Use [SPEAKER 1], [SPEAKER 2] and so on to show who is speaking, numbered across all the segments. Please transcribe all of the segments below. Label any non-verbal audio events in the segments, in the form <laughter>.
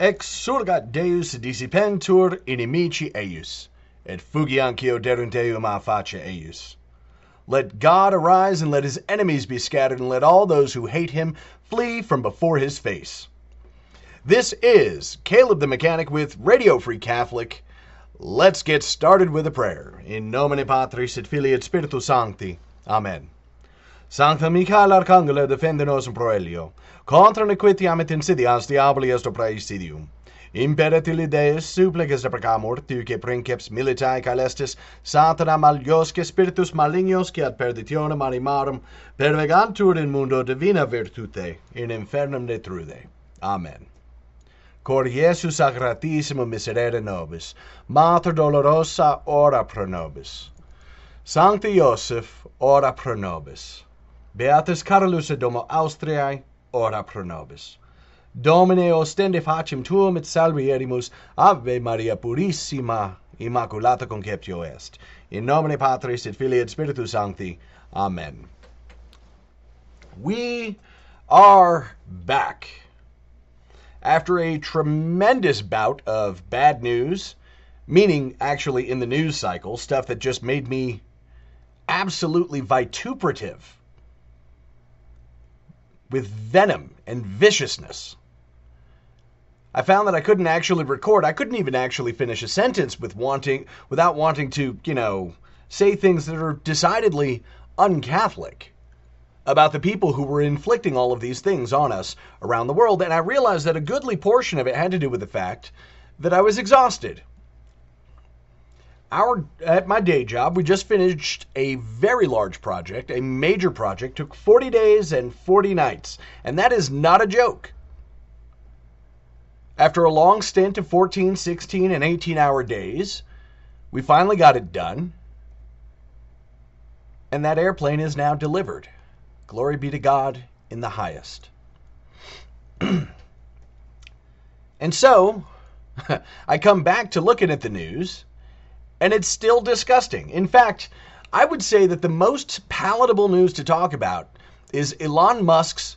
[SPEAKER 1] Exurgat Deus dissipentur inimici eius, et fugiancio derunt a face eius. Let God arise and let his enemies be scattered, and let all those who hate him flee from before his face. This is Caleb the Mechanic with Radio Free Catholic. Let's get started with a prayer. In nomine Patris et Filii et Spiritus Sancti. Amen. Sancta Michael Arcangelo defende nos in proelio, Contra nequitiam et insidias diaboli est praesidium. Imperet illi Deus supplices deprecamur, tuque princeps militae caelestis, satana maliosque spiritus malignos que ad perditionem animarum pervegantur in mundo divina virtute, in infernum detrude. Amen. Cor Iesu sacratissimo miserere nobis, Mater dolorosa, ora pro nobis. Sancti Iosif, ora pro nobis. Beatus Carolus Domo Austriae, ora pro nobis. Domine ostende facem tuum et salvierimus, Ave Maria Purissima, Immaculata conceptio est. In nomine Patris et Filii et Spiritus Sancti. Amen. We are back. After a tremendous bout of bad news, meaning actually in the news cycle, stuff that just made me absolutely vituperative with venom and viciousness. I found that I couldn't actually record. I couldn't even actually finish a sentence with wanting without wanting to, you know, say things that are decidedly un-Catholic about the people who were inflicting all of these things on us around the world. And I realized that a goodly portion of it had to do with the fact that I was exhausted. Our at my day job, we just finished a very large project, a major project, took 40 days and 40 nights, and that is not a joke. After a long stint of 14, 16, and 18 hour days, we finally got it done. And that airplane is now delivered. Glory be to God in the highest. <clears throat> and so, <laughs> I come back to looking at the news, and it's still disgusting. In fact, I would say that the most palatable news to talk about is Elon Musk's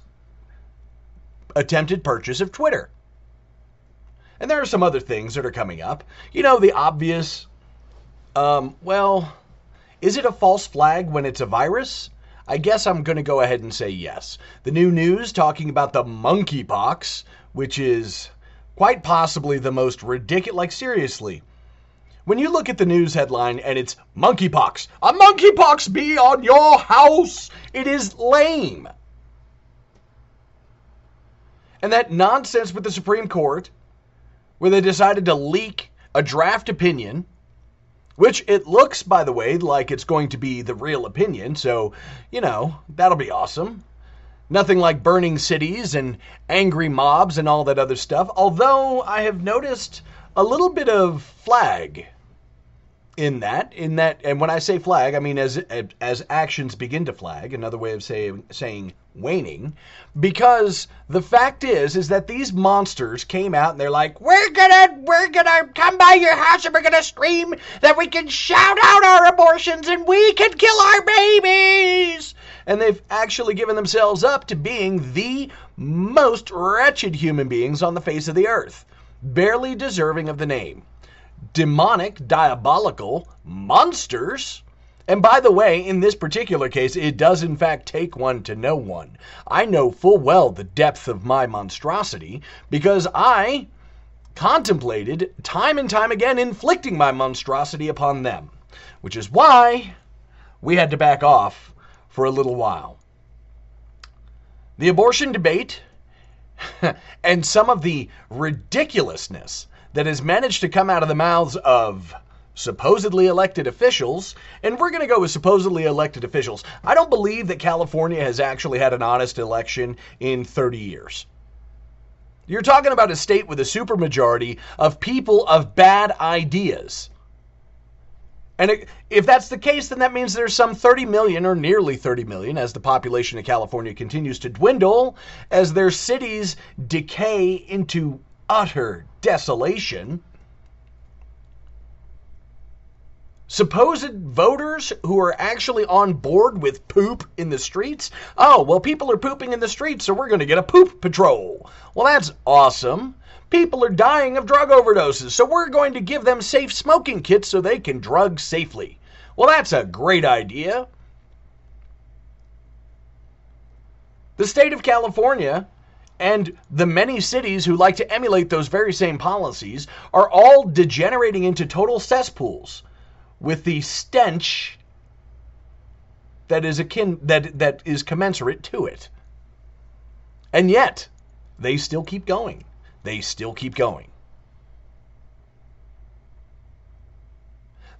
[SPEAKER 1] attempted purchase of Twitter. And there are some other things that are coming up. You know, the obvious, um, well, is it a false flag when it's a virus? I guess I'm going to go ahead and say yes. The new news talking about the monkeypox, which is quite possibly the most ridiculous, like seriously. When you look at the news headline and it's monkeypox, a monkeypox be on your house, it is lame. And that nonsense with the Supreme Court where they decided to leak a draft opinion, which it looks, by the way, like it's going to be the real opinion. So, you know, that'll be awesome. Nothing like burning cities and angry mobs and all that other stuff. Although I have noticed a little bit of flag in that in that and when i say flag i mean as as actions begin to flag another way of saying saying waning because the fact is is that these monsters came out and they're like we're gonna we're gonna come by your house and we're gonna scream that we can shout out our abortions and we can kill our babies and they've actually given themselves up to being the most wretched human beings on the face of the earth, barely deserving of the name. Demonic, diabolical monsters. And by the way, in this particular case, it does in fact take one to know one. I know full well the depth of my monstrosity because I contemplated time and time again inflicting my monstrosity upon them, which is why we had to back off for a little while. The abortion debate <laughs> and some of the ridiculousness that has managed to come out of the mouths of supposedly elected officials, and we're going to go with supposedly elected officials. I don't believe that California has actually had an honest election in 30 years. You're talking about a state with a supermajority of people of bad ideas. And if that's the case, then that means there's some 30 million or nearly 30 million as the population of California continues to dwindle, as their cities decay into utter desolation. Supposed voters who are actually on board with poop in the streets? Oh, well, people are pooping in the streets, so we're going to get a poop patrol. Well, that's awesome. People are dying of drug overdoses, so we're going to give them safe smoking kits so they can drug safely. Well, that's a great idea. The state of California and the many cities who like to emulate those very same policies are all degenerating into total cesspools with the stench that is akin that that is commensurate to it. And yet, they still keep going they still keep going.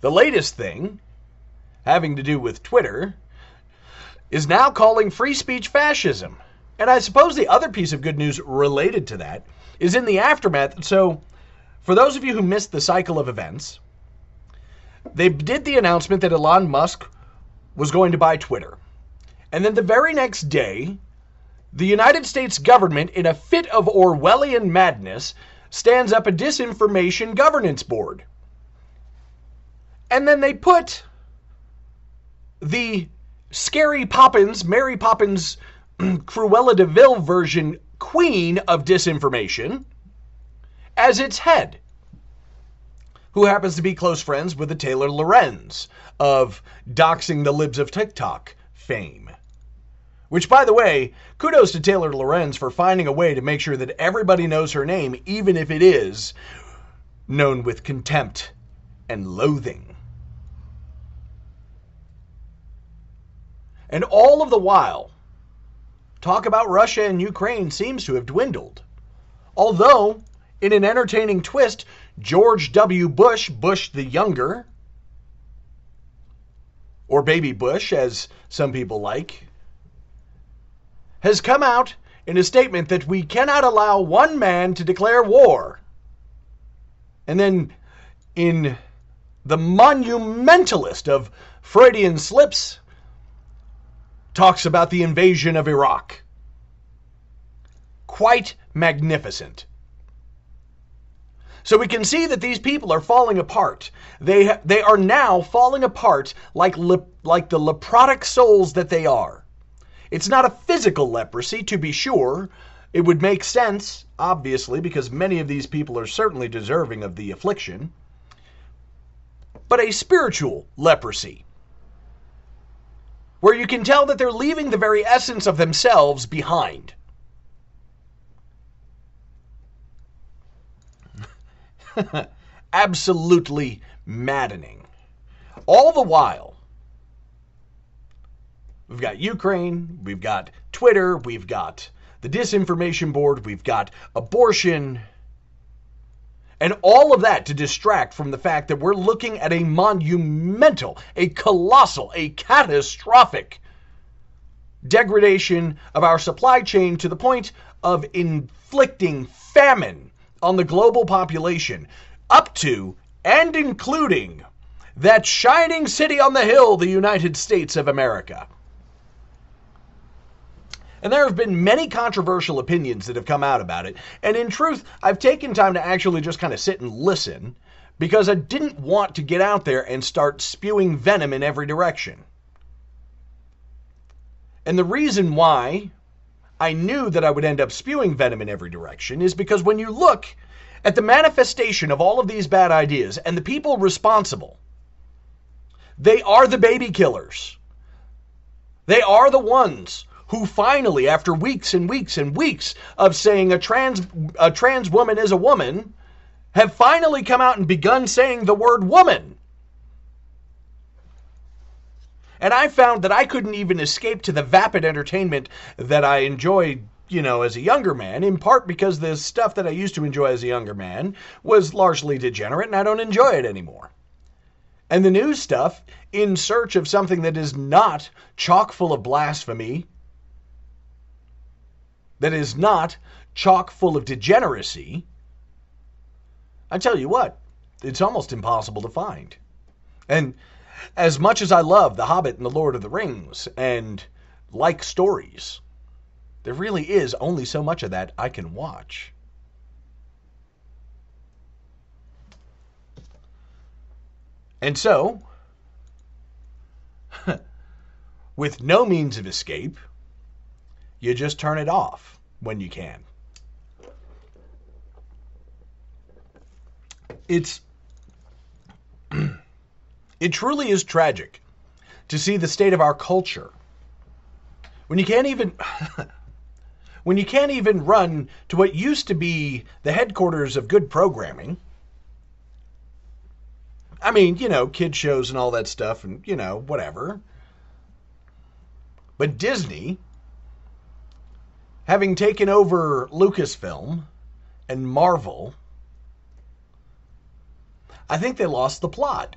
[SPEAKER 1] The latest thing, having to do with Twitter, is now calling free speech fascism. And I suppose the other piece of good news related to that is in the aftermath. So, for those of you who missed the cycle of events, they did the announcement that Elon Musk was going to buy Twitter. And then the very next day, the United States government, in a fit of Orwellian madness, stands up a disinformation governance board. And then they put the scary Poppins, Mary Poppins, <clears throat> Cruella de Vil version queen of disinformation as its head, who happens to be close friends with the Taylor Lorenz of doxing the libs of TikTok fame. Which, by the way, kudos to Taylor Lorenz for finding a way to make sure that everybody knows her name, even if it is known with contempt and loathing. And all of the while, talk about Russia and Ukraine seems to have dwindled. Although, in an entertaining twist, George W. Bush, Bush the Younger, or Baby Bush, as some people like, has come out in a statement that we cannot allow one man to declare war. And then in the monumentalist of Freudian slips, talks about the invasion of Iraq. Quite magnificent. So we can see that these people are falling apart. They, they are now falling apart like, like the leprotic souls that they are. It's not a physical leprosy, to be sure. It would make sense, obviously, because many of these people are certainly deserving of the affliction, but a spiritual leprosy, where you can tell that they're leaving the very essence of themselves behind. <laughs> Absolutely maddening. All the while, We've got Ukraine, we've got Twitter, we've got the disinformation board, we've got abortion, and all of that to distract from the fact that we're looking at a monumental, a colossal, a catastrophic degradation of our supply chain to the point of inflicting famine on the global population, up to and including that shining city on the hill, the United States of America. And there have been many controversial opinions that have come out about it. And in truth, I've taken time to actually just kind of sit and listen because I didn't want to get out there and start spewing venom in every direction. And the reason why I knew that I would end up spewing venom in every direction is because when you look at the manifestation of all of these bad ideas and the people responsible, they are the baby killers. They are the ones who finally, after weeks and weeks and weeks of saying a trans a trans woman is a woman, have finally come out and begun saying the word woman. And I found that I couldn't even escape to the vapid entertainment that I enjoyed, you know, as a younger man, in part because the stuff that I used to enjoy as a younger man was largely degenerate and I don't enjoy it anymore. And the new stuff, in search of something that is not chock full of blasphemy, that is not chock full of degeneracy, I tell you what, it's almost impossible to find. And as much as I love The Hobbit and The Lord of the Rings and like stories, there really is only so much of that I can watch. And so, <laughs> with no means of escape, you just turn it off when you can. It's <clears throat> it truly is tragic to see the state of our culture. When you can't even <laughs> when you can't even run to what used to be the headquarters of good programming. I mean, you know, kid shows and all that stuff and, you know, whatever. But Disney having taken over Lucasfilm and Marvel, I think they lost the plot.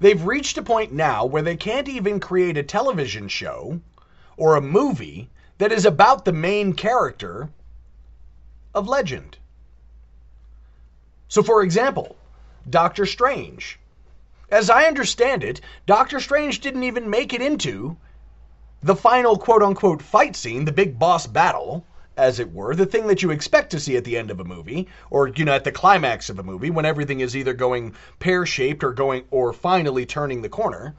[SPEAKER 1] They've reached a point now where they can't even create a television show or a movie that is about the main character of legend. So, for example, Doctor Strange. As I understand it, Doctor Strange didn't even make it into the final quote unquote fight scene, the big boss battle, as it were, the thing that you expect to see at the end of a movie, or you know, at the climax of a movie, when everything is either going pear-shaped or going or finally turning the corner.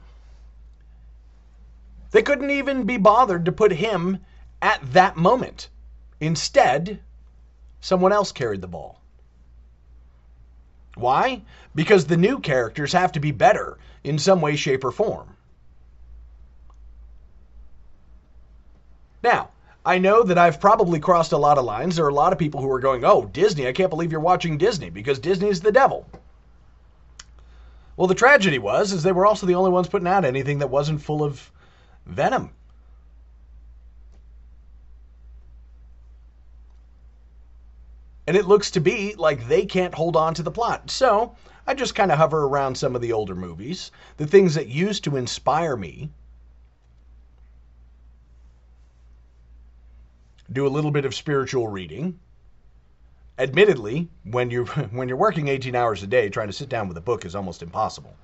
[SPEAKER 1] They couldn't even be bothered to put him at that moment. Instead, someone else carried the ball. Why? Because the new characters have to be better in some way, shape, or form. Now, I know that I've probably crossed a lot of lines. There are a lot of people who are going, oh, Disney, I can't believe you're watching Disney because Disney is the devil. Well, the tragedy was is they were also the only ones putting out anything that wasn't full of venom. And it looks to be like they can't hold on to the plot. So I just kind of hover around some of the older movies, the things that used to inspire me do a little bit of spiritual reading. Admittedly, when you're <laughs> when you're working 18 hours a day, trying to sit down with a book is almost impossible.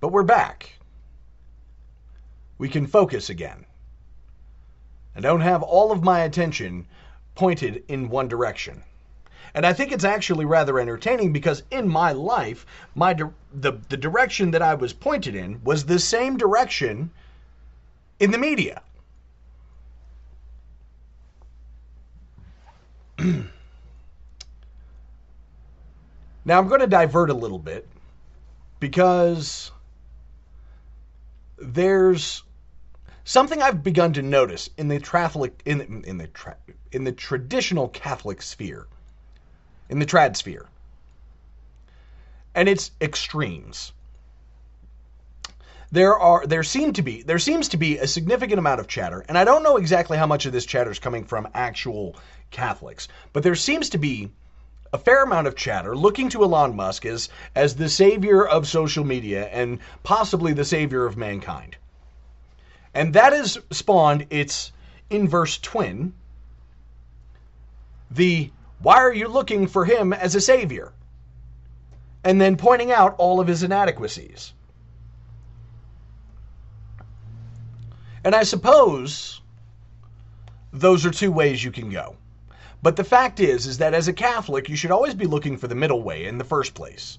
[SPEAKER 1] But we're back. We can focus again. I don't have all of my attention pointed in one direction. And I think it's actually rather entertaining because in my life, my the, the direction that I was pointed in was the same direction in the media. <clears throat> now I'm going to divert a little bit because there's something I've begun to notice in the Catholic in in the tra- in the traditional Catholic sphere in the trad sphere. And it's extremes. There are there seem to be there seems to be a significant amount of chatter, and I don't know exactly how much of this chatter is coming from actual Catholics, but there seems to be a fair amount of chatter looking to Elon Musk as as the savior of social media and possibly the savior of mankind. And that has spawned its inverse twin, the why are you looking for him as a savior? And then pointing out all of his inadequacies. And I suppose those are two ways you can go. But the fact is, is that as a Catholic, you should always be looking for the middle way in the first place.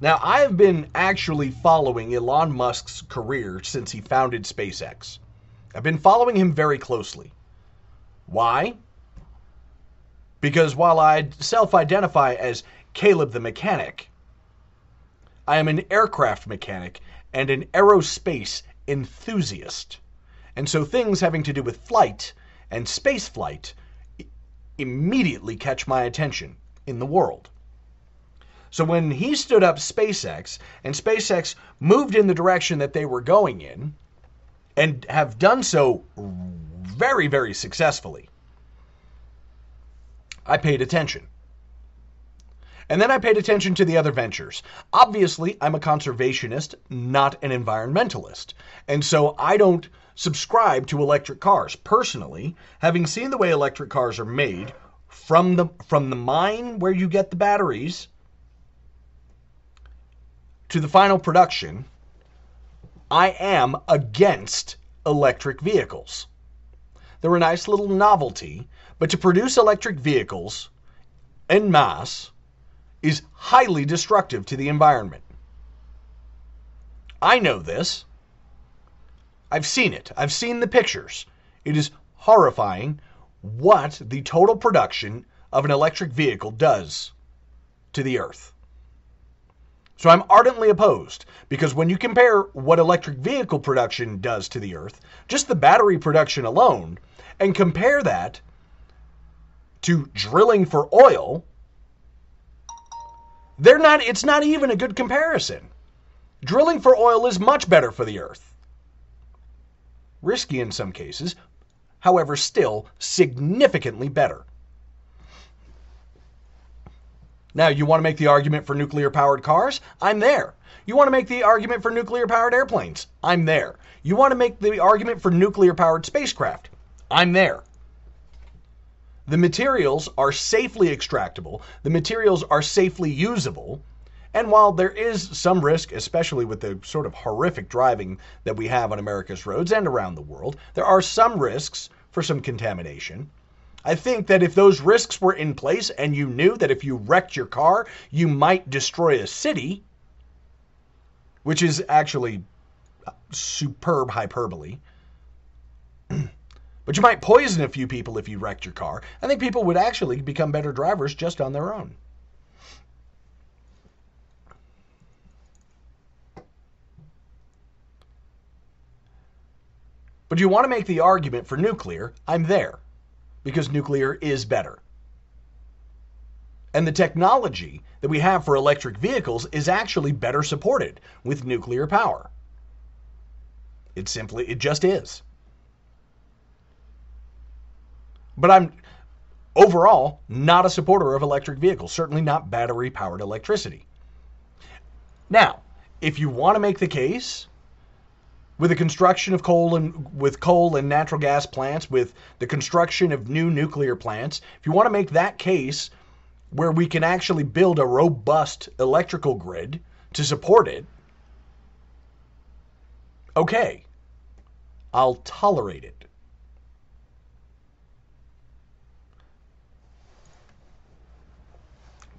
[SPEAKER 1] Now, I have been actually following Elon Musk's career since he founded SpaceX. I've been following him very closely. Why? Because while I self identify as Caleb the mechanic, I am an aircraft mechanic and an aerospace enthusiast. And so things having to do with flight and space flight immediately catch my attention in the world. So when he stood up SpaceX and SpaceX moved in the direction that they were going in and have done so very, very successfully, I paid attention. And then I paid attention to the other ventures. Obviously, I'm a conservationist, not an environmentalist. And so I don't subscribe to electric cars. Personally, having seen the way electric cars are made from the from the mine where you get the batteries to the final production, I am against electric vehicles. They're a nice little novelty, but to produce electric vehicles en masse is highly destructive to the environment. I know this. I've seen it. I've seen the pictures. It is horrifying what the total production of an electric vehicle does to the earth. So I'm ardently opposed because when you compare what electric vehicle production does to the earth, just the battery production alone, and compare that to drilling for oil, they're not it's not even a good comparison. Drilling for oil is much better for the earth. Risky in some cases, however still significantly better. Now, you want to make the argument for nuclear powered cars? I'm there. You want to make the argument for nuclear powered airplanes? I'm there. You want to make the argument for nuclear powered spacecraft? I'm there. The materials are safely extractable, the materials are safely usable, and while there is some risk, especially with the sort of horrific driving that we have on America's roads and around the world, there are some risks for some contamination. I think that if those risks were in place and you knew that if you wrecked your car, you might destroy a city, which is actually superb hyperbole, but you might poison a few people if you wrecked your car, I think people would actually become better drivers just on their own. But you want to make the argument for nuclear, I'm there because nuclear is better. And the technology that we have for electric vehicles is actually better supported with nuclear power. It simply, it just is. But I'm overall not a supporter of electric vehicles, certainly not battery powered electricity. Now, if you want to make the case with the construction of coal and with coal and natural gas plants, with the construction of new nuclear plants, if you want to make that case where we can actually build a robust electrical grid to support it, okay, I'll tolerate it.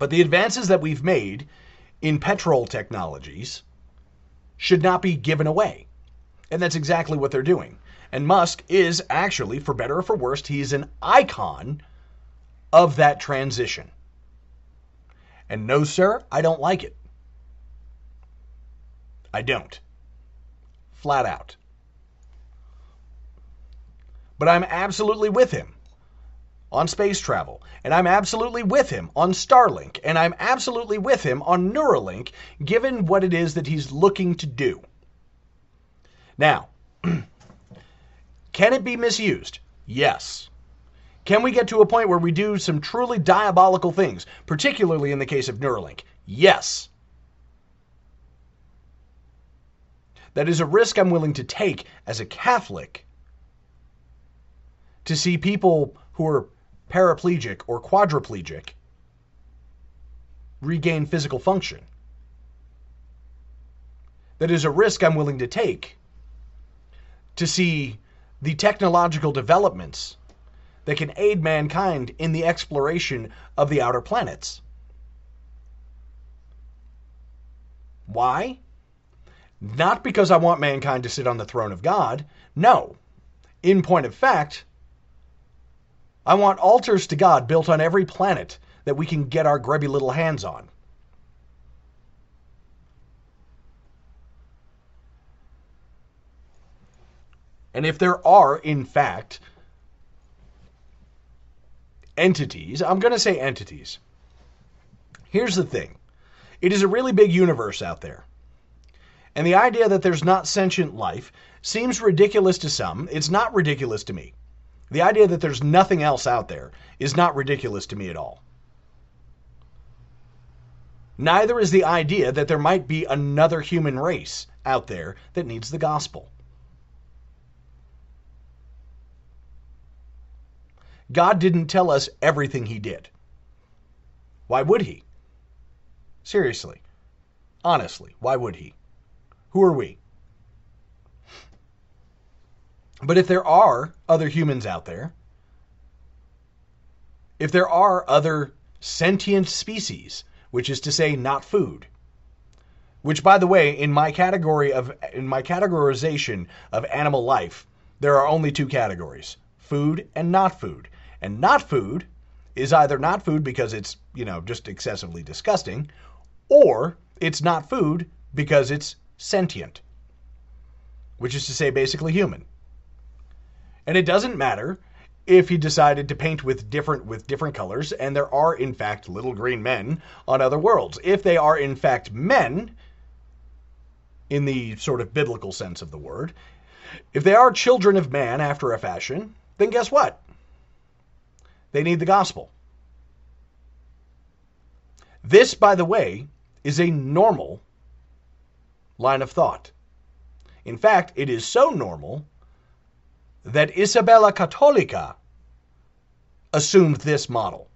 [SPEAKER 1] But the advances that we've made in petrol technologies should not be given away. And that's exactly what they're doing. And Musk is actually, for better or for worse, he's an icon of that transition. And no, sir, I don't like it. I don't. Flat out. But I'm absolutely with him on space travel, and I'm absolutely with him on Starlink, and I'm absolutely with him on Neuralink, given what it is that he's looking to do. Now, <clears throat> can it be misused? Yes. Can we get to a point where we do some truly diabolical things, particularly in the case of Neuralink? Yes. That is a risk I'm willing to take as a Catholic to see people who are paraplegic or quadriplegic regain physical function. That is a risk I'm willing to take to see the technological developments that can aid mankind in the exploration of the outer planets. Why? Not because I want mankind to sit on the throne of God. No. In point of fact, I want altars to God built on every planet that we can get our grubby little hands on. And if there are, in fact, entities, I'm going to say entities. Here's the thing it is a really big universe out there. And the idea that there's not sentient life seems ridiculous to some. It's not ridiculous to me. The idea that there's nothing else out there is not ridiculous to me at all. Neither is the idea that there might be another human race out there that needs the gospel. God didn't tell us everything He did. Why would He? Seriously. Honestly, why would He? Who are we? But if there are other humans out there, if there are other sentient species, which is to say not food, which by the way, in my category of in my categorization of animal life, there are only two categories, food and not food. And not food is either not food because it's, you know, just excessively disgusting, or it's not food because it's sentient, which is to say basically human. And it doesn't matter if he decided to paint with different with different colors and there are in fact little green men on other worlds. If they are in fact men in the sort of biblical sense of the word, if they are children of man after a fashion, then guess what? They need the gospel. This, by the way, is a normal line of thought. In fact, it is so normal that Isabella Cattolica assumed this model.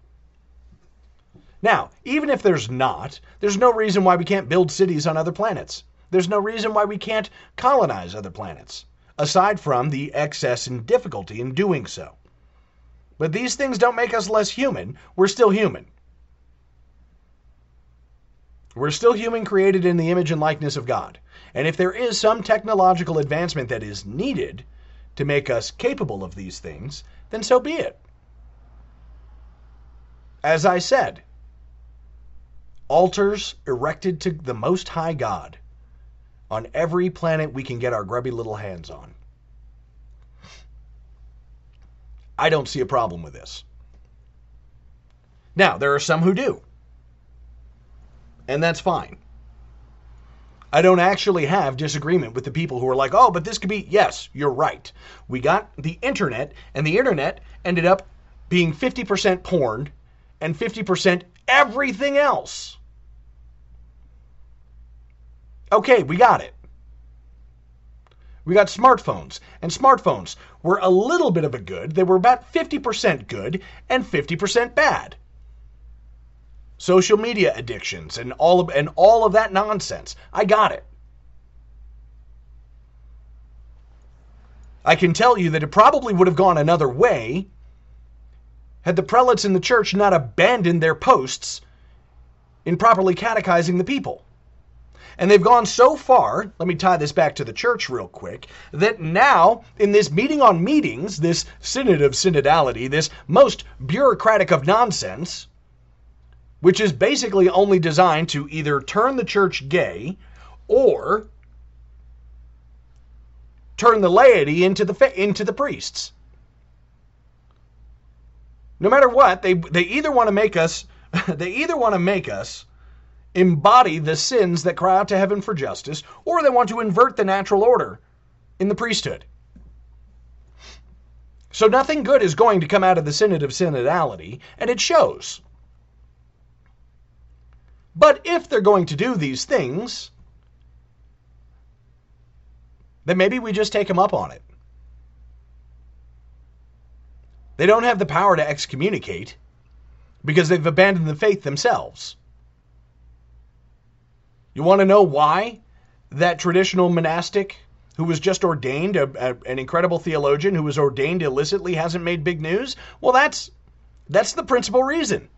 [SPEAKER 1] Now, even if there's not, there's no reason why we can't build cities on other planets. There's no reason why we can't colonize other planets, aside from the excess and difficulty in doing so. But these things don't make us less human. We're still human. We're still human created in the image and likeness of God. And if there is some technological advancement that is needed to make us capable of these things, then so be it. As I said, altars erected to the Most High God on every planet we can get our grubby little hands on. I don't see a problem with this. Now, there are some who do. And that's fine. I don't actually have disagreement with the people who are like, oh, but this could be, yes, you're right. We got the internet, and the internet ended up being 50% porn and 50% everything else. Okay, we got it. We got smartphones, and smartphones were a little bit of a good. They were about 50% good and 50% bad. Social media addictions and all of and all of that nonsense. I got it. I can tell you that it probably would have gone another way had the prelates in the church not abandoned their posts in properly catechizing the people. And they've gone so far, let me tie this back to the church real quick, that now in this meeting on meetings, this synod of synodality, this most bureaucratic of nonsense, which is basically only designed to either turn the church gay or turn the laity into the into the priests. No matter what, they they either want to make us <laughs> they either want to make us embody the sins that cry out to heaven for justice, or they want to invert the natural order in the priesthood. So nothing good is going to come out of the Synod of Synodality, and it shows. But if they're going to do these things, then maybe we just take them up on it. They don't have the power to excommunicate because they've abandoned the faith themselves. You want to know why that traditional monastic who was just ordained, a, a, an incredible theologian who was ordained illicitly, hasn't made big news? Well, that's that's the principal reason.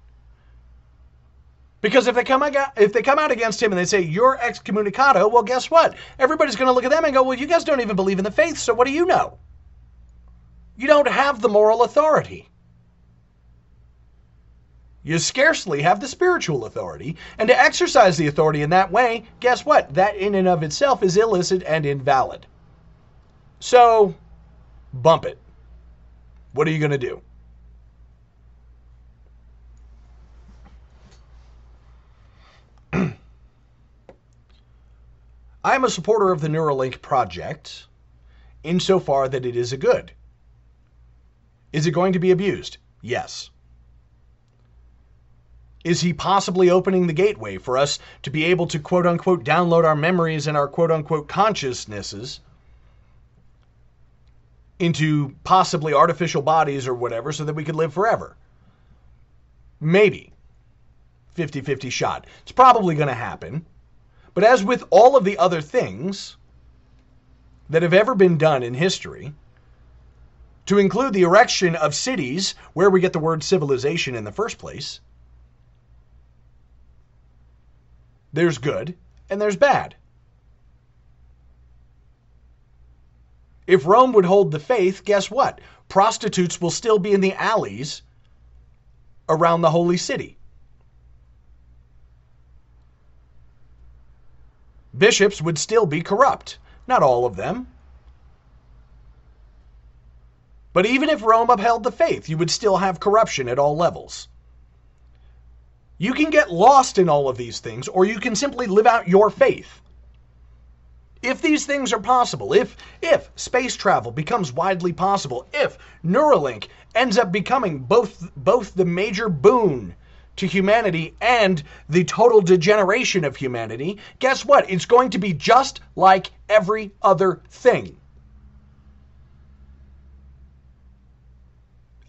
[SPEAKER 1] Because if they come out, if they come out against him and they say you're excommunicado, well, guess what? Everybody's going to look at them and go, "Well, you guys don't even believe in the faith, so what do you know? You don't have the moral authority." You scarcely have the spiritual authority. And to exercise the authority in that way, guess what? That in and of itself is illicit and invalid. So, bump it. What are you going to do? I am a supporter of the Neuralink project insofar that it is a good. Is it going to be abused? Yes. Is he possibly opening the gateway for us to be able to quote unquote download our memories and our quote unquote consciousnesses into possibly artificial bodies or whatever so that we could live forever? Maybe. 50 50 shot. It's probably going to happen. But as with all of the other things that have ever been done in history, to include the erection of cities where we get the word civilization in the first place, there's good and there's bad. If Rome would hold the faith, guess what? Prostitutes will still be in the alleys around the holy city. Bishops would still be corrupt. Not all of them. But even if Rome upheld the faith, you would still have corruption at all levels. You can get lost in all of these things, or you can simply live out your faith. If these things are possible, if if space travel becomes widely possible, if Neuralink ends up becoming both both the major boon to humanity and the total degeneration of humanity, guess what? It's going to be just like every other thing.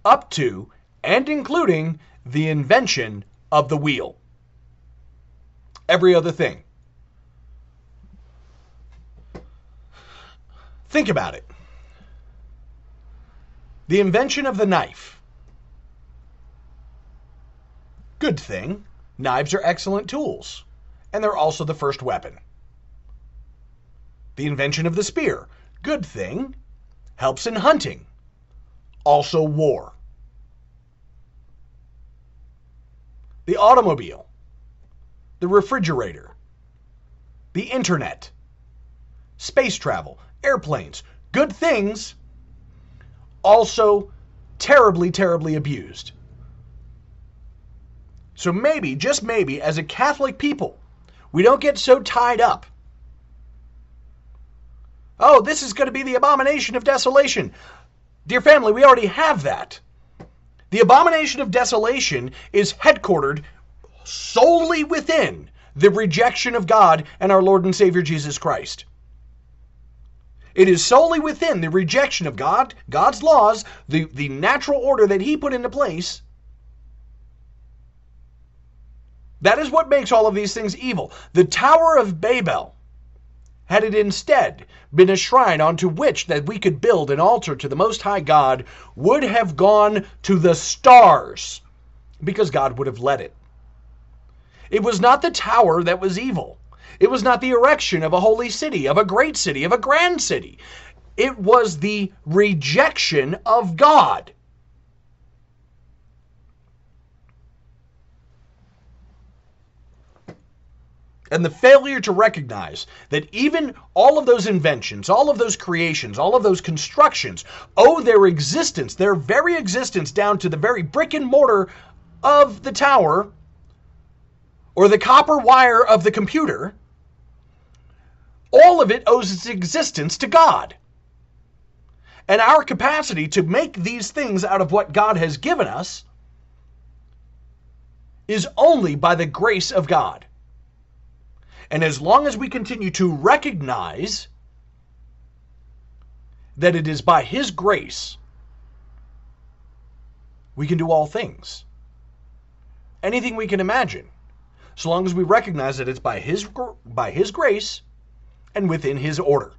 [SPEAKER 1] Up to and including the invention of the wheel. Every other thing. Think about it. The invention of the knife Good thing. Knives are excellent tools, and they're also the first weapon. The invention of the spear. Good thing. Helps in hunting. Also war. The automobile. The refrigerator. The internet. Space travel. Airplanes. Good things. Also terribly, terribly abused. So maybe, just maybe, as a Catholic people, we don't get so tied up. Oh, this is going to be the abomination of desolation. Dear family, we already have that. The abomination of desolation is headquartered solely within the rejection of God and our Lord and Savior Jesus Christ. It is solely within the rejection of God, God's laws, the, the natural order that He put into place, That is what makes all of these things evil. The Tower of Babel, had it instead been a shrine onto which that we could build an altar to the Most High God, would have gone to the stars because God would have let it. It was not the tower that was evil. It was not the erection of a holy city, of a great city, of a grand city. It was the rejection of God. And the failure to recognize that even all of those inventions, all of those creations, all of those constructions owe their existence, their very existence, down to the very brick and mortar of the tower or the copper wire of the computer, all of it owes its existence to God. And our capacity to make these things out of what God has given us is only by the grace of God. And as long as we continue to recognize that it is by His grace we can do all things, anything we can imagine, so long as we recognize that it's by His by His grace and within His order.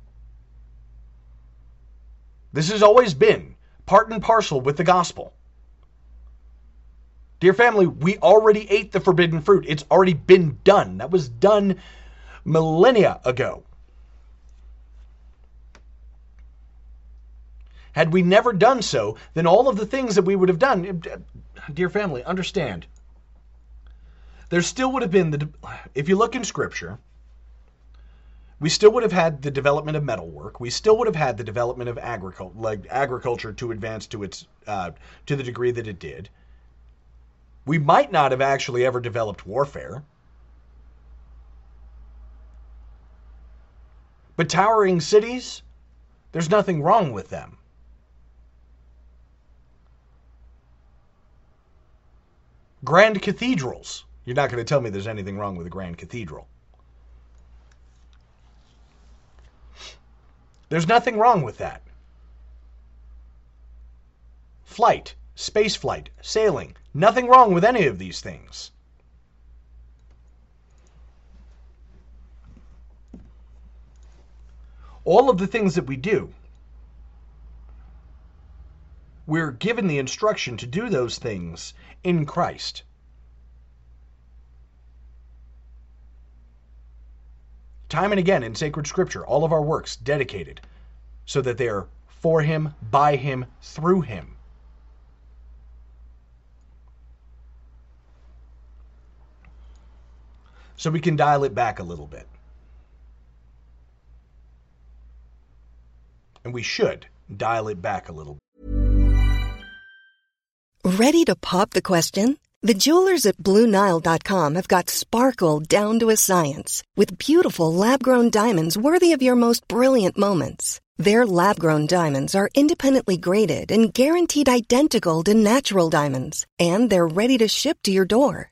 [SPEAKER 1] This has always been part and parcel with the gospel. Dear family, we already ate the forbidden fruit. It's already been done. That was done millennia ago. Had we never done so, then all of the things that we would have done, dear family, understand. There still would have been the, if you look in scripture, we still would have had the development of metalwork. We still would have had the development of agriculture, like agriculture to advance to its, uh, to the degree that it did. We might not have actually ever developed warfare. But towering cities, there's nothing wrong with them. Grand cathedrals. You're not going to tell me there's anything wrong with a grand cathedral. There's nothing wrong with that. Flight, space flight, sailing, nothing wrong with any of these things. All of the things that we do, we're given the instruction to do those things in Christ. Time and again in sacred scripture, all of our works dedicated so that they are for Him, by Him, through Him. So we can dial it back a little bit. And we should dial it back a little
[SPEAKER 2] Ready to pop the question? The jewelers at BlueNile.com have got sparkle down to a science with beautiful lab grown diamonds worthy of your most brilliant moments. Their lab grown diamonds are independently graded and guaranteed identical to natural diamonds, and they're ready to ship to your door.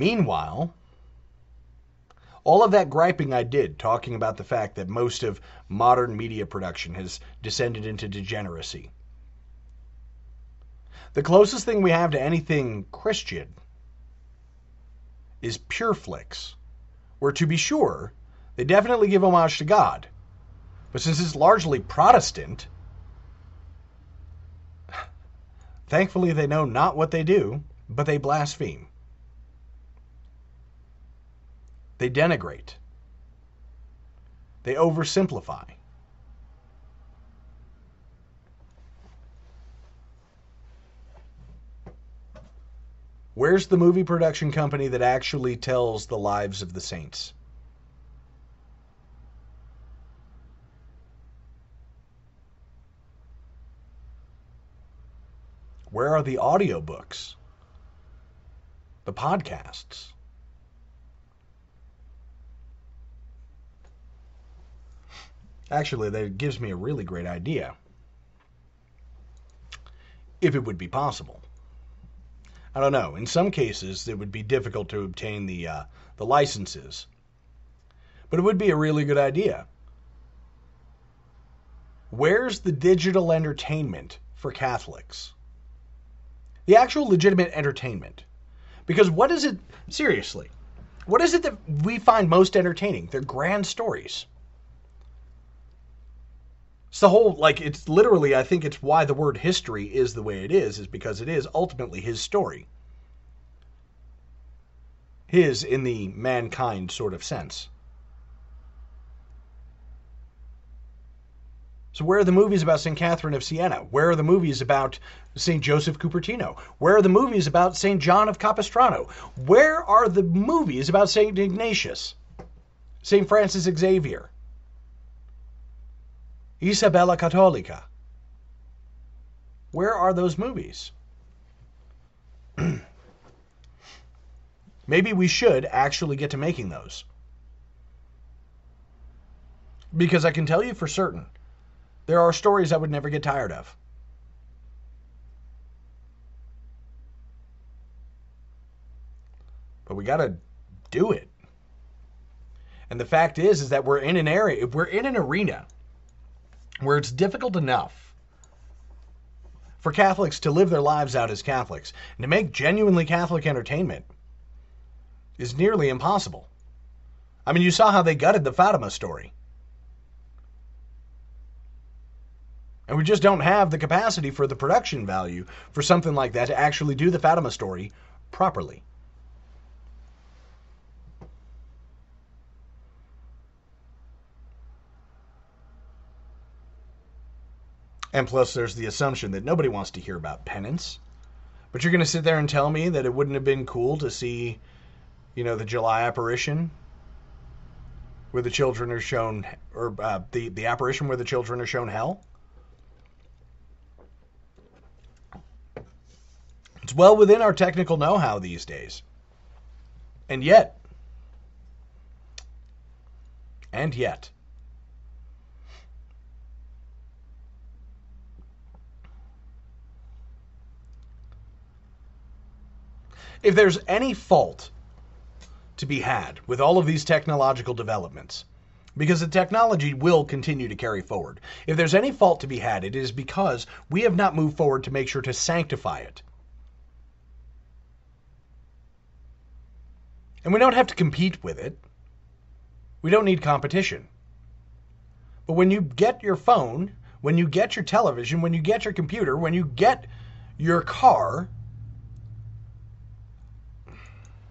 [SPEAKER 1] Meanwhile, all of that griping I did, talking about the fact that most of modern media production has descended into degeneracy. The closest thing we have to anything Christian is Pureflix, where to be sure, they definitely give homage to God. But since it's largely Protestant, thankfully they know not what they do, but they blaspheme. They denigrate. They oversimplify. Where's the movie production company that actually tells the lives of the saints? Where are the audiobooks? The podcasts? Actually, that gives me a really great idea. If it would be possible. I don't know. In some cases, it would be difficult to obtain the uh, the licenses, but it would be a really good idea. Where's the digital entertainment for Catholics? The actual legitimate entertainment. Because what is it, seriously, what is it that we find most entertaining? They're grand stories. It's the whole, like, it's literally, I think it's why the word history is the way it is, is because it is ultimately his story. His in the mankind sort of sense. So where are the movies about St. Catherine of Siena? Where are the movies about St. Joseph Cupertino? Where are the movies about St. John of Capistrano? Where are the movies about St. Ignatius? St. Francis Xavier? Isabella Cattolica? Where are those movies? <clears throat> Maybe we should actually get to making those. Because I can tell you for certain, there are stories I would never get tired of. But we got to do it. And the fact is is that we're in an area, if we're in an arena where it's difficult enough for Catholics to live their lives out as Catholics and to make genuinely Catholic entertainment is nearly impossible. I mean, you saw how they gutted the Fatima story. And we just don't have the capacity for the production value for something like that to actually do the Fatima story properly. And plus, there's the assumption that nobody wants to hear about penance. But you're going to sit there and tell me that it wouldn't have been cool to see, you know, the July apparition where the children are shown, or uh, the, the apparition where the children are shown hell? It's well within our technical know how these days. And yet, and yet, if there's any fault to be had with all of these technological developments, because the technology will continue to carry forward. If there's any fault to be had, it is because we have not moved forward to make sure to sanctify it. And we don't have to compete with it. We don't need competition. But when you get your phone, when you get your television, when you get your computer, when you get your car,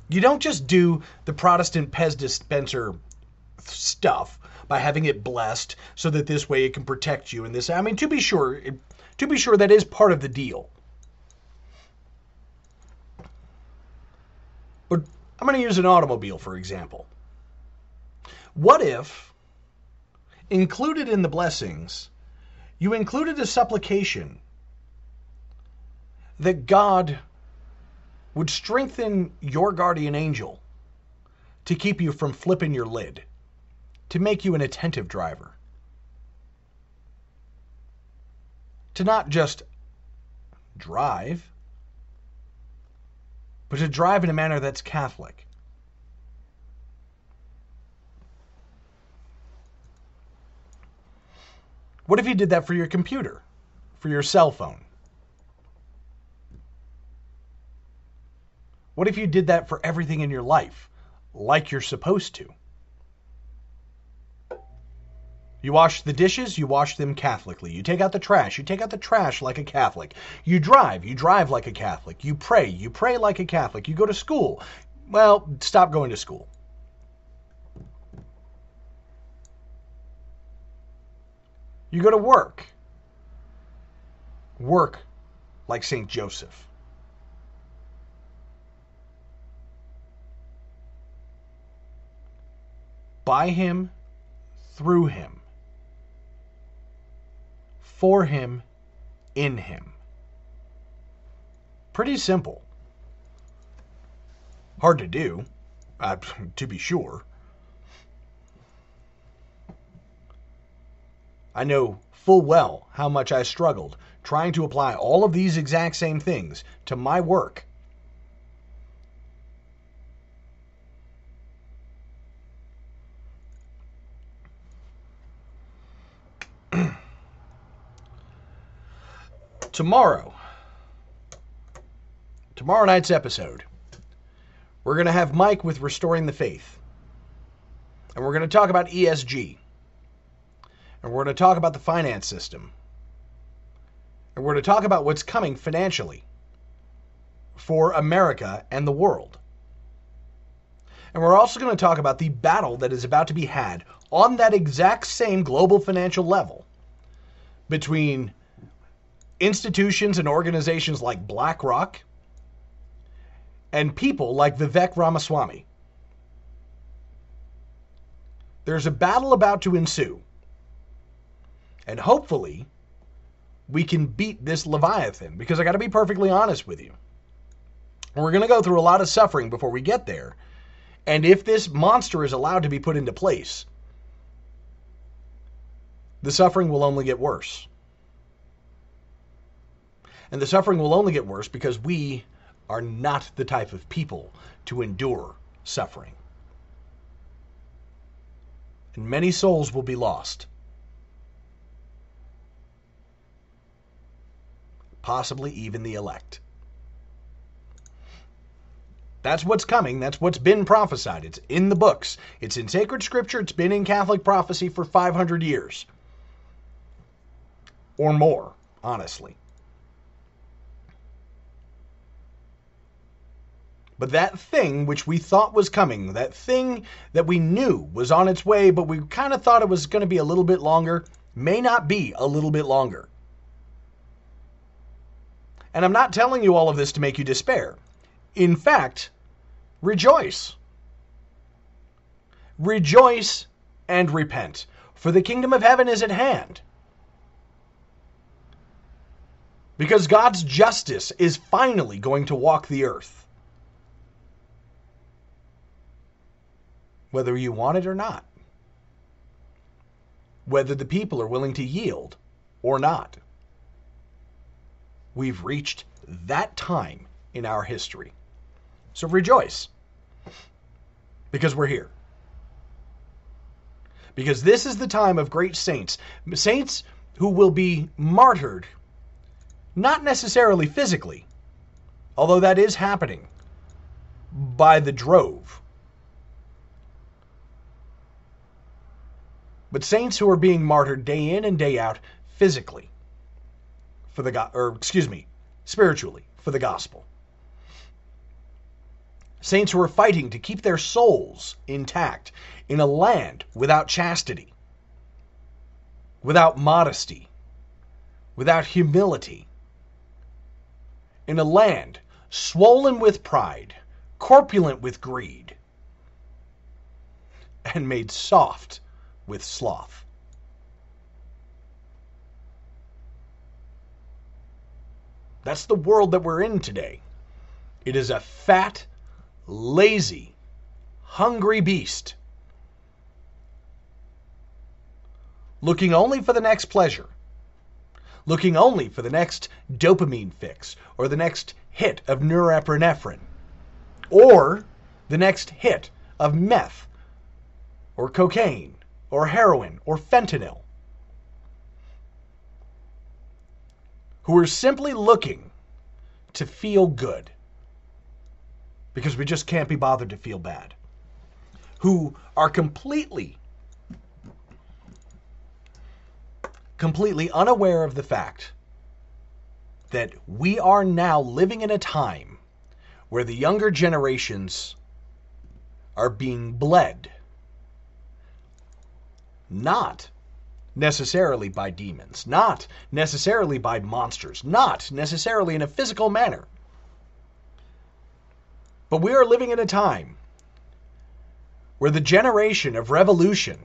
[SPEAKER 1] you don't just do the Protestant Pez dispenser stuff by having it blessed so that this way it can protect you and this I mean to be sure to be sure that is part of the deal. But I'm going to use an automobile, for example. What if, included in the blessings, you included a supplication that God would strengthen your guardian angel to keep you from flipping your lid, to make you an attentive driver, to not just drive, but to drive in a manner that's Catholic. What if you did that for your computer, for your cell phone? What if you did that for everything in your life, like you're supposed to? You wash the dishes, you wash them Catholically. You take out the trash, you take out the trash like a Catholic. You drive, you drive like a Catholic. You pray, you pray like a Catholic. You go to school. Well, stop going to school. You go to work. Work like St. Joseph. By him, through him for him, in him. Pretty simple. Hard to do, uh, <laughs> to be sure. I know full well how much I struggled trying to apply all of these exact same things to my work. Tomorrow, tomorrow night's episode, we're going to have Mike with Restoring the Faith. And we're going to talk about ESG. And we're going to talk about the finance system. And we're going to talk about what's coming financially for America and the world. And we're also going to talk about the battle that is about to be had on that exact same global financial level between institutions and organizations like BlackRock and people like Vivek Ramaswamy. There's a battle about to ensue. And hopefully, we can beat this Leviathan because I got to be perfectly honest with you. We're going to go through a lot of suffering before we get there. And if this monster is allowed to be put into place, the suffering will only get worse. And the suffering will only get worse because we are not the type of people to endure suffering. And many souls will be lost. Possibly even the elect. That's what's coming. That's what's been prophesied. It's in the books. It's in sacred scripture. It's been in Catholic prophecy for 500 years. Or more, honestly. But that thing which we thought was coming, that thing that we knew was on its way, but we kind of thought it was going to be a little bit longer, may not be a little bit longer. And I'm not telling you all of this to make you despair. In fact, rejoice. Rejoice and repent, for the kingdom of heaven is at hand. Because God's justice is finally going to walk the earth. Whether you want it or not. Whether the people are willing to yield or not. We've reached that time in our history. So rejoice. Because we're here. Because this is the time of great saints. Saints who will be martyred, not necessarily physically, although that is happening, by the drove. But saints who are being martyred day in and day out physically for the God, or excuse me, spiritually for the gospel. Saints who are fighting to keep their souls intact in a land without chastity, without modesty, without humility, in a land swollen with pride, corpulent with greed, and made soft with sloth. That's the world that we're in today. It is a fat, lazy, hungry beast. Looking only for the next pleasure. Looking only for the next dopamine fix or the next hit of norepinephrine or the next hit of meth or cocaine or heroin or fentanyl. who are simply looking to feel good because we just can't be bothered to feel bad, who are completely, completely unaware of the fact that we are now living in a time where the younger generations are being bled not necessarily by demons, not necessarily by monsters, not necessarily in a physical manner. But we are living in a time where the generation of revolution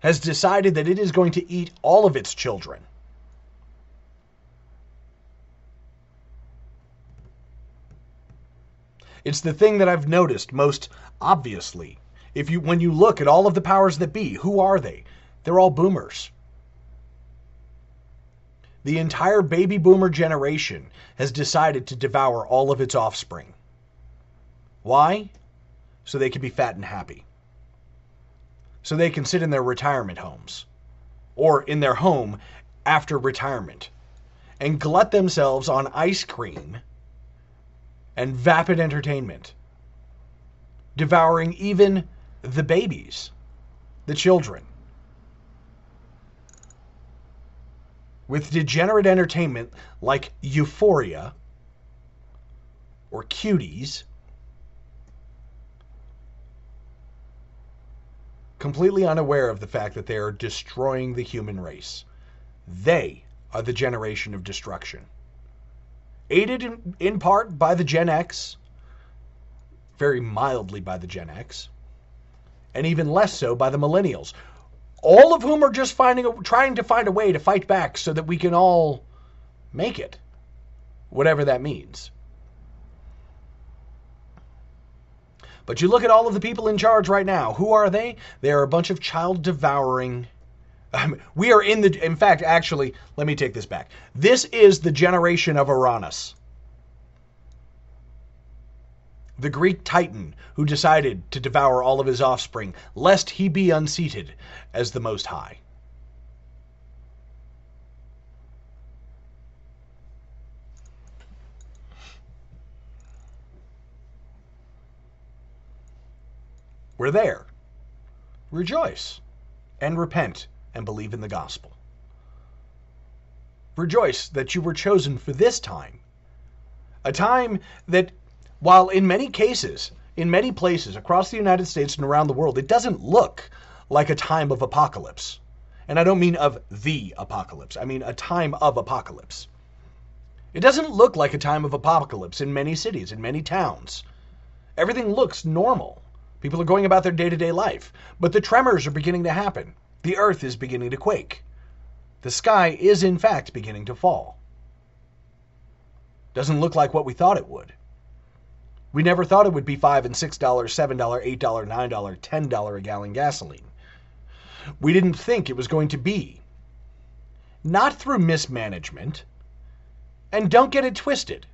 [SPEAKER 1] has decided that it is going to eat all of its children. It's the thing that I've noticed most obviously. If you when you look at all of the powers that be, who are they? They're all boomers. the entire baby boomer generation has decided to devour all of its offspring. Why? So they can be fat and happy. So they can sit in their retirement homes or in their home after retirement and glut themselves on ice cream and vapid entertainment, devouring even the babies, the children. with degenerate entertainment like Euphoria or Cuties, completely unaware of the fact that they are destroying the human race. They are the generation of destruction. Aided in, in part by the Gen X, very mildly by the Gen X, and even less so by the millennials, all of whom are just finding a, trying to find a way to fight back so that we can all make it, whatever that means. But you look at all of the people in charge right now. Who are they? They are a bunch of child devouring. <laughs> We are in the. In fact, actually, let me take this back. This is the generation of Uranus the Greek Titan who decided to devour all of his offspring, lest he be unseated as the Most High. We're there. Rejoice and repent and believe in the gospel. Rejoice that you were chosen for this time, a time that while in many cases, in many places across the United States and around the world, it doesn't look like a time of apocalypse. And I don't mean of the apocalypse, I mean a time of apocalypse. It doesn't look like a time of apocalypse in many cities, in many towns. Everything looks normal. People are going about their day to day life. But the tremors are beginning to happen. The earth is beginning to quake. The sky is, in fact, beginning to fall. Doesn't look like what we thought it would. We never thought it would be five and six dollars, seven dollar, eight dollar, nine dollar, ten dollar a gallon gasoline. We didn't think it was going to be. Not through mismanagement. And don't get it twisted.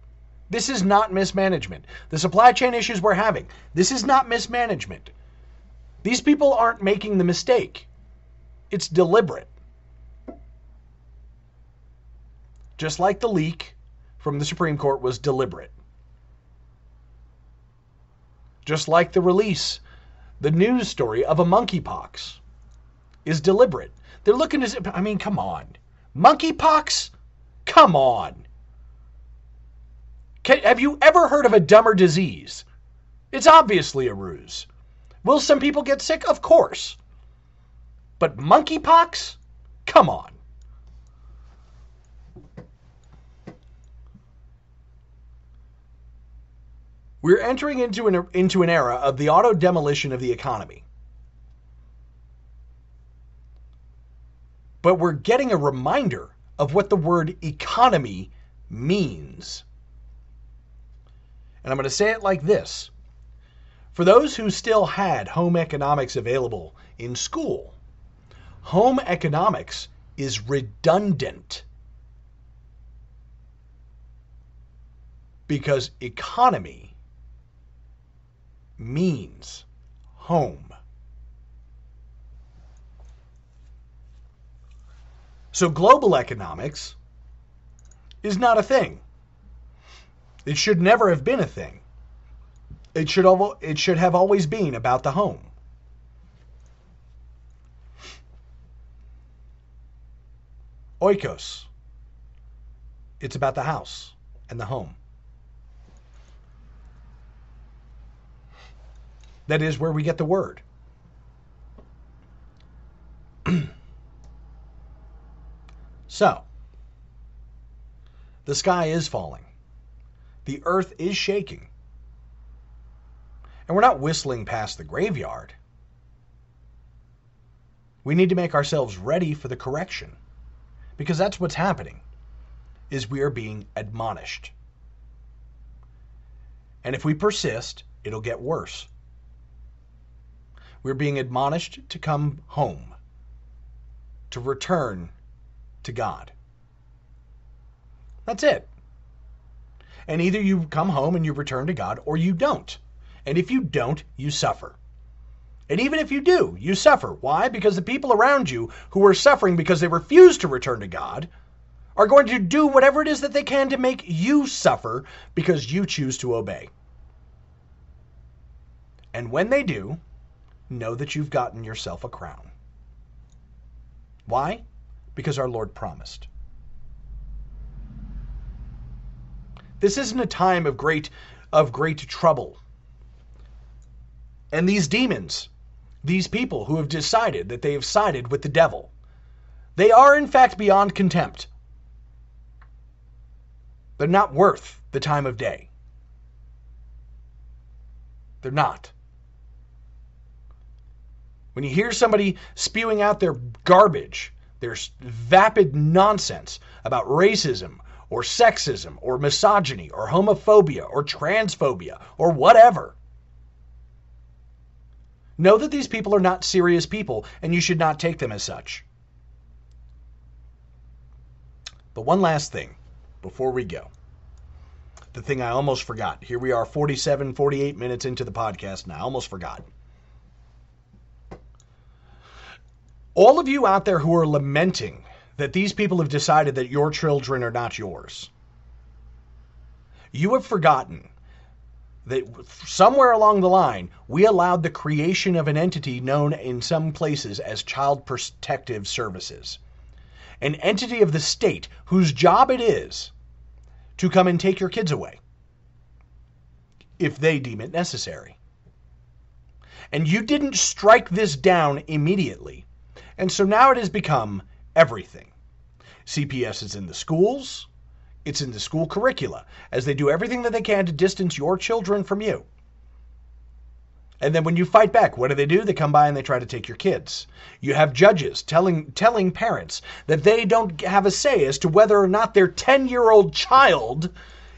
[SPEAKER 1] This is not mismanagement. The supply chain issues we're having, this is not mismanagement. These people aren't making the mistake. It's deliberate. Just like the leak from the Supreme Court was deliberate just like the release, the news story of a monkeypox is deliberate. They're looking as if, I mean, come on. Monkeypox? Come on. Can, have you ever heard of a dumber disease? It's obviously a ruse. Will some people get sick? Of course. But monkeypox? Come on. We're entering into an, into an era of the auto demolition of the economy. But we're getting a reminder of what the word economy means. And I'm going to say it like this For those who still had home economics available in school, home economics is redundant. Because economy means home. So global economics is not a thing. It should never have been a thing. It should, it should have always been about the home. Oikos. It's about the house and the home. That is where we get the word. <clears throat> so, the sky is falling. The earth is shaking. And we're not whistling past the graveyard. We need to make ourselves ready for the correction. Because that's what's happening. Is we are being admonished. And if we persist, it'll get worse. We're being admonished to come home, to return to God. That's it. And either you come home and you return to God or you don't. And if you don't, you suffer. And even if you do, you suffer. Why? Because the people around you who are suffering because they refuse to return to God are going to do whatever it is that they can to make you suffer because you choose to obey. And when they do, know that you've gotten yourself a crown. Why? Because our Lord promised. This isn't a time of great of great trouble. And these demons, these people who have decided that they have sided with the devil, they are in fact beyond contempt. They're not worth the time of day. They're not. When you hear somebody spewing out their garbage, their vapid nonsense about racism or sexism or misogyny or homophobia or transphobia or whatever, know that these people are not serious people and you should not take them as such. But one last thing before we go. The thing I almost forgot. Here we are 47, 48 minutes into the podcast and I almost forgot. All of you out there who are lamenting that these people have decided that your children are not yours, you have forgotten that somewhere along the line, we allowed the creation of an entity known in some places as Child Protective Services. An entity of the state whose job it is to come and take your kids away if they deem it necessary. And you didn't strike this down immediately. And so now it has become everything. CPS is in the schools, it's in the school curricula, as they do everything that they can to distance your children from you. And then when you fight back, what do they do? They come by and they try to take your kids. You have judges telling telling parents that they don't have a say as to whether or not their 10-year-old child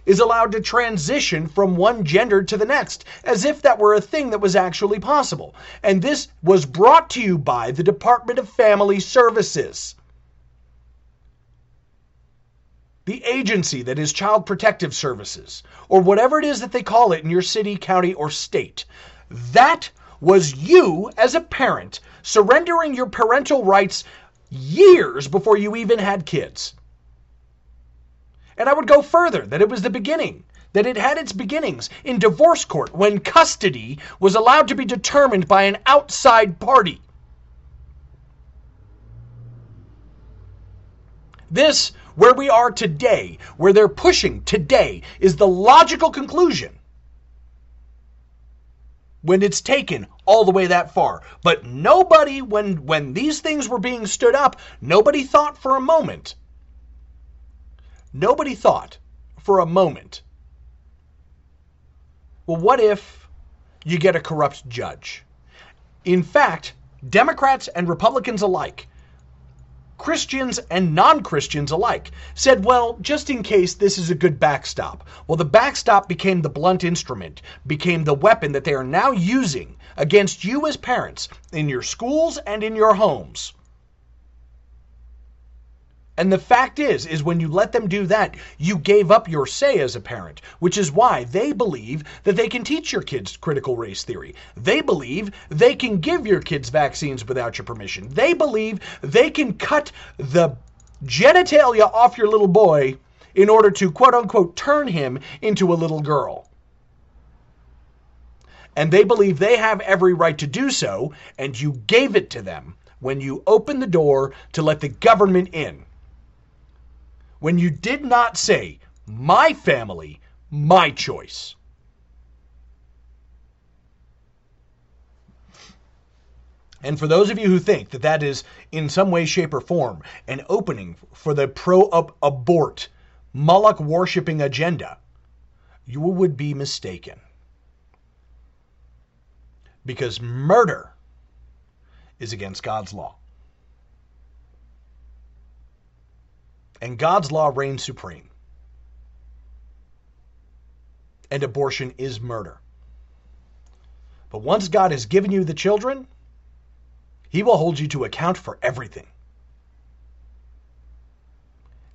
[SPEAKER 1] is allowed to transition from one gender to the next, as if that were a thing that was actually possible. And this was brought to you by the Department of Family Services. The agency that is Child Protective Services, or whatever it is that they call it in your city, county, or state. That was you, as a parent, surrendering your parental rights years before you even had kids. And I would go further that it was the beginning, that it had its beginnings in divorce court when custody was allowed to be determined by an outside party. This, where we are today, where they're pushing today, is the logical conclusion when it's taken all the way that far. But nobody, when, when these things were being stood up, nobody thought for a moment Nobody thought for a moment, well, what if you get a corrupt judge? In fact, Democrats and Republicans alike, Christians and non Christians alike, said, well, just in case this is a good backstop. Well, the backstop became the blunt instrument, became the weapon that they are now using against you as parents in your schools and in your homes. And the fact is, is when you let them do that, you gave up your say as a parent, which is why they believe that they can teach your kids critical race theory. They believe they can give your kids vaccines without your permission. They believe they can cut the genitalia off your little boy in order to quote unquote turn him into a little girl. And they believe they have every right to do so, and you gave it to them when you opened the door to let the government in when you did not say, my family, my choice. And for those of you who think that that is in some way, shape, or form an opening for the pro abort, Moloch worshiping agenda, you would be mistaken. Because murder is against God's law. And God's law reigns supreme. And abortion is murder. But once God has given you the children, He will hold you to account for everything.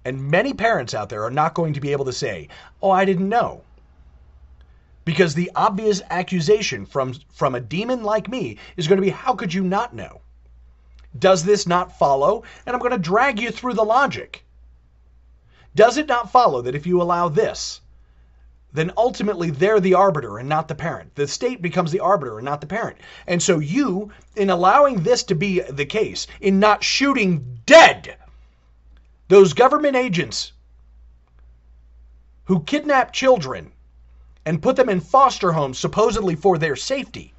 [SPEAKER 1] And many parents out there are not going to be able to say, Oh, I didn't know. Because the obvious accusation from, from a demon like me is going to be, How could you not know? Does this not follow? And I'm going to drag you through the logic. Does it not follow that if you allow this, then ultimately they're the arbiter and not the parent. The state becomes the arbiter and not the parent. And so you, in allowing this to be the case, in not shooting dead those government agents who kidnap children and put them in foster homes supposedly for their safety,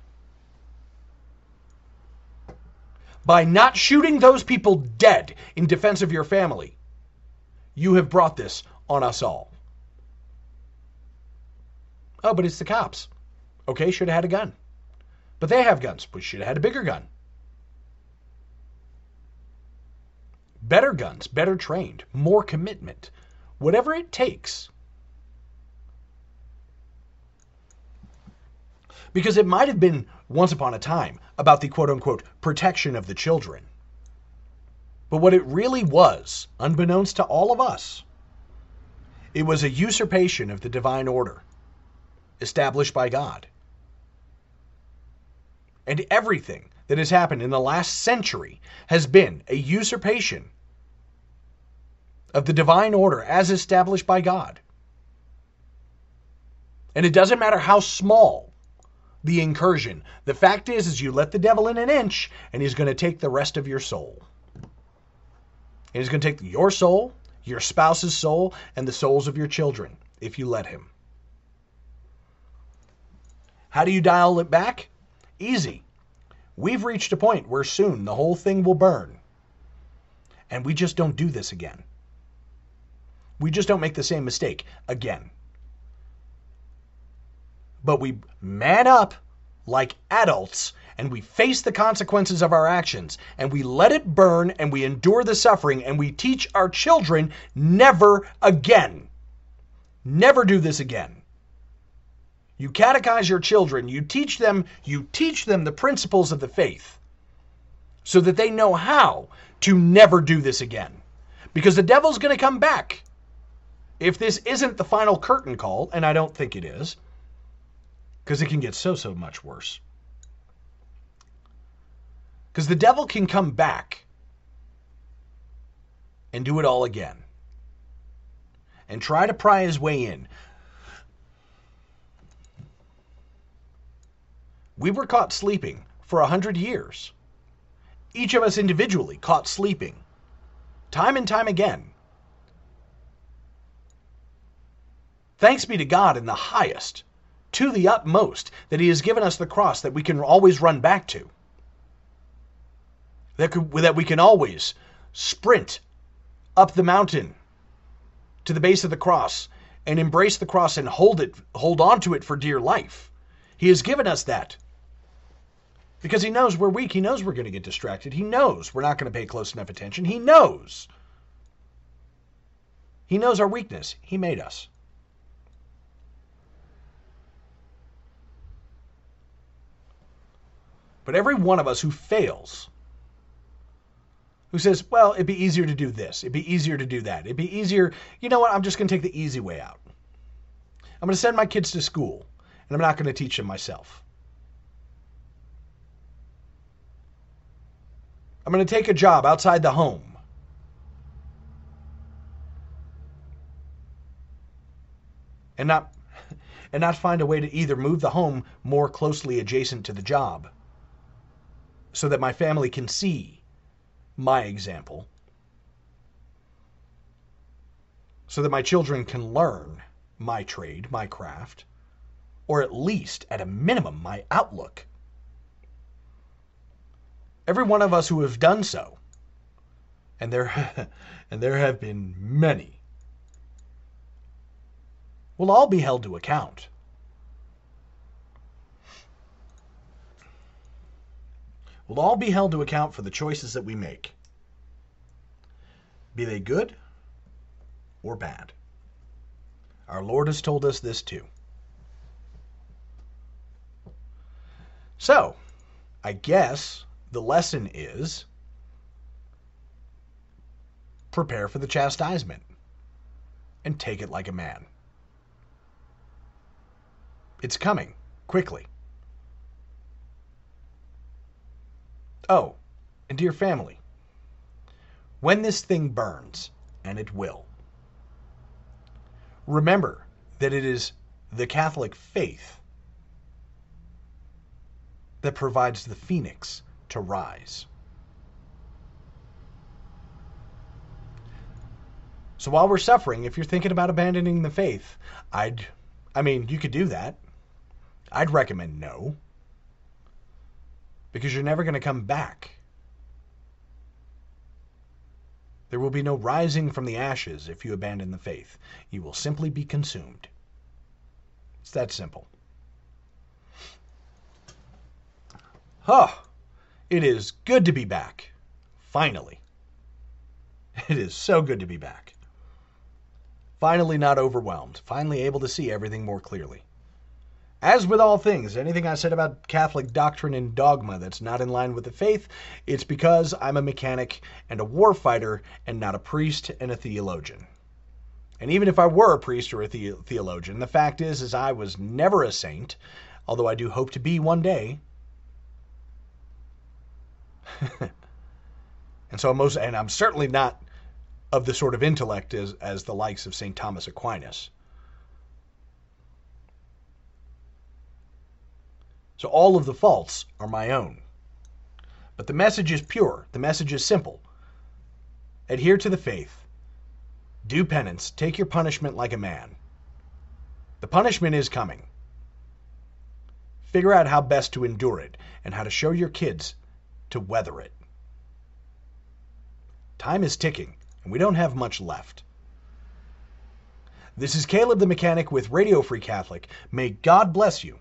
[SPEAKER 1] by not shooting those people dead in defense of your family, you have brought this on us all. Oh, but it's the cops. Okay, should have had a gun. But they have guns. We should have had a bigger gun. Better guns, better trained, more commitment. Whatever it takes. Because it might have been once upon a time about the quote unquote protection of the children. But what it really was, unbeknownst to all of us, it was a usurpation of the divine order established by God. And everything that has happened in the last century has been a usurpation of the divine order as established by God. And it doesn't matter how small the incursion. The fact is is you let the devil in an inch and he's going to take the rest of your soul. He's going to take your soul, your spouse's soul, and the souls of your children if you let him. How do you dial it back? Easy. We've reached a point where soon the whole thing will burn. And we just don't do this again. We just don't make the same mistake again. But we man up like adults and we face the consequences of our actions and we let it burn and we endure the suffering and we teach our children never again. Never do this again. You catechize your children, you teach them, you teach them the principles of the faith so that they know how to never do this again. Because the devil's going to come back. If this isn't the final curtain call, and I don't think it is, because it can get so, so much worse. Because the devil can come back and do it all again and try to pry his way in. We were caught sleeping for a hundred years. Each of us individually caught sleeping, time and time again. Thanks be to God in the highest, to the utmost, that He has given us the cross that we can always run back to. That, could, that we can always sprint up the mountain to the base of the cross and embrace the cross and hold it, hold on to it for dear life. He has given us that. Because he knows we're weak. He knows we're going to get distracted. He knows we're not going to pay close enough attention. He knows. He knows our weakness. He made us. But every one of us who fails, who says, well, it'd be easier to do this, it'd be easier to do that, it'd be easier, you know what, I'm just going to take the easy way out. I'm going to send my kids to school, and I'm not going to teach them myself. I'm going to take a job outside the home. And not <laughs> and not find a way to either move the home more closely adjacent to the job so that my family can see my example so that my children can learn my trade, my craft, or at least, at a minimum, my outlook. Every one of us who have done so, and there, <laughs> and there have been many, will all be held to account. Will all be held to account for the choices that we make, be they good or bad. Our Lord has told us this too. So, I guess the lesson is prepare for the chastisement. and take it like a man. It's coming, quickly. Oh, and to your family, when this thing burns, and it will, remember that it is the Catholic faith that provides the phoenix to rise. So while we're suffering, if you're thinking about abandoning the faith, I'd, I mean, you could do that. I'd recommend no. Because you're never going to come back. There will be no rising from the ashes if you abandon the faith. You will simply be consumed. It's that simple. Huh. It is good to be back. Finally. <laughs> It is so good to be back. Finally, not overwhelmed. Finally, able to see everything more clearly. As with all things, anything I said about Catholic doctrine and dogma that's not in line with the faith, it's because I'm a mechanic and a warfighter and not a priest and a theologian. And even if I were a priest or a the- theologian, the fact is is I was never a saint, although I do hope to be one day. <laughs> and so I'm most and I'm certainly not of the sort of intellect as, as the likes of St. Thomas Aquinas. So all of the faults are my own. But the message is pure, the message is simple. Adhere to the faith. Do penance, take your punishment like a man. The punishment is coming. Figure out how best to endure it and how to show your kids to weather it. Time is ticking and we don't have much left. This is Caleb the Mechanic with Radio Free Catholic. May God bless you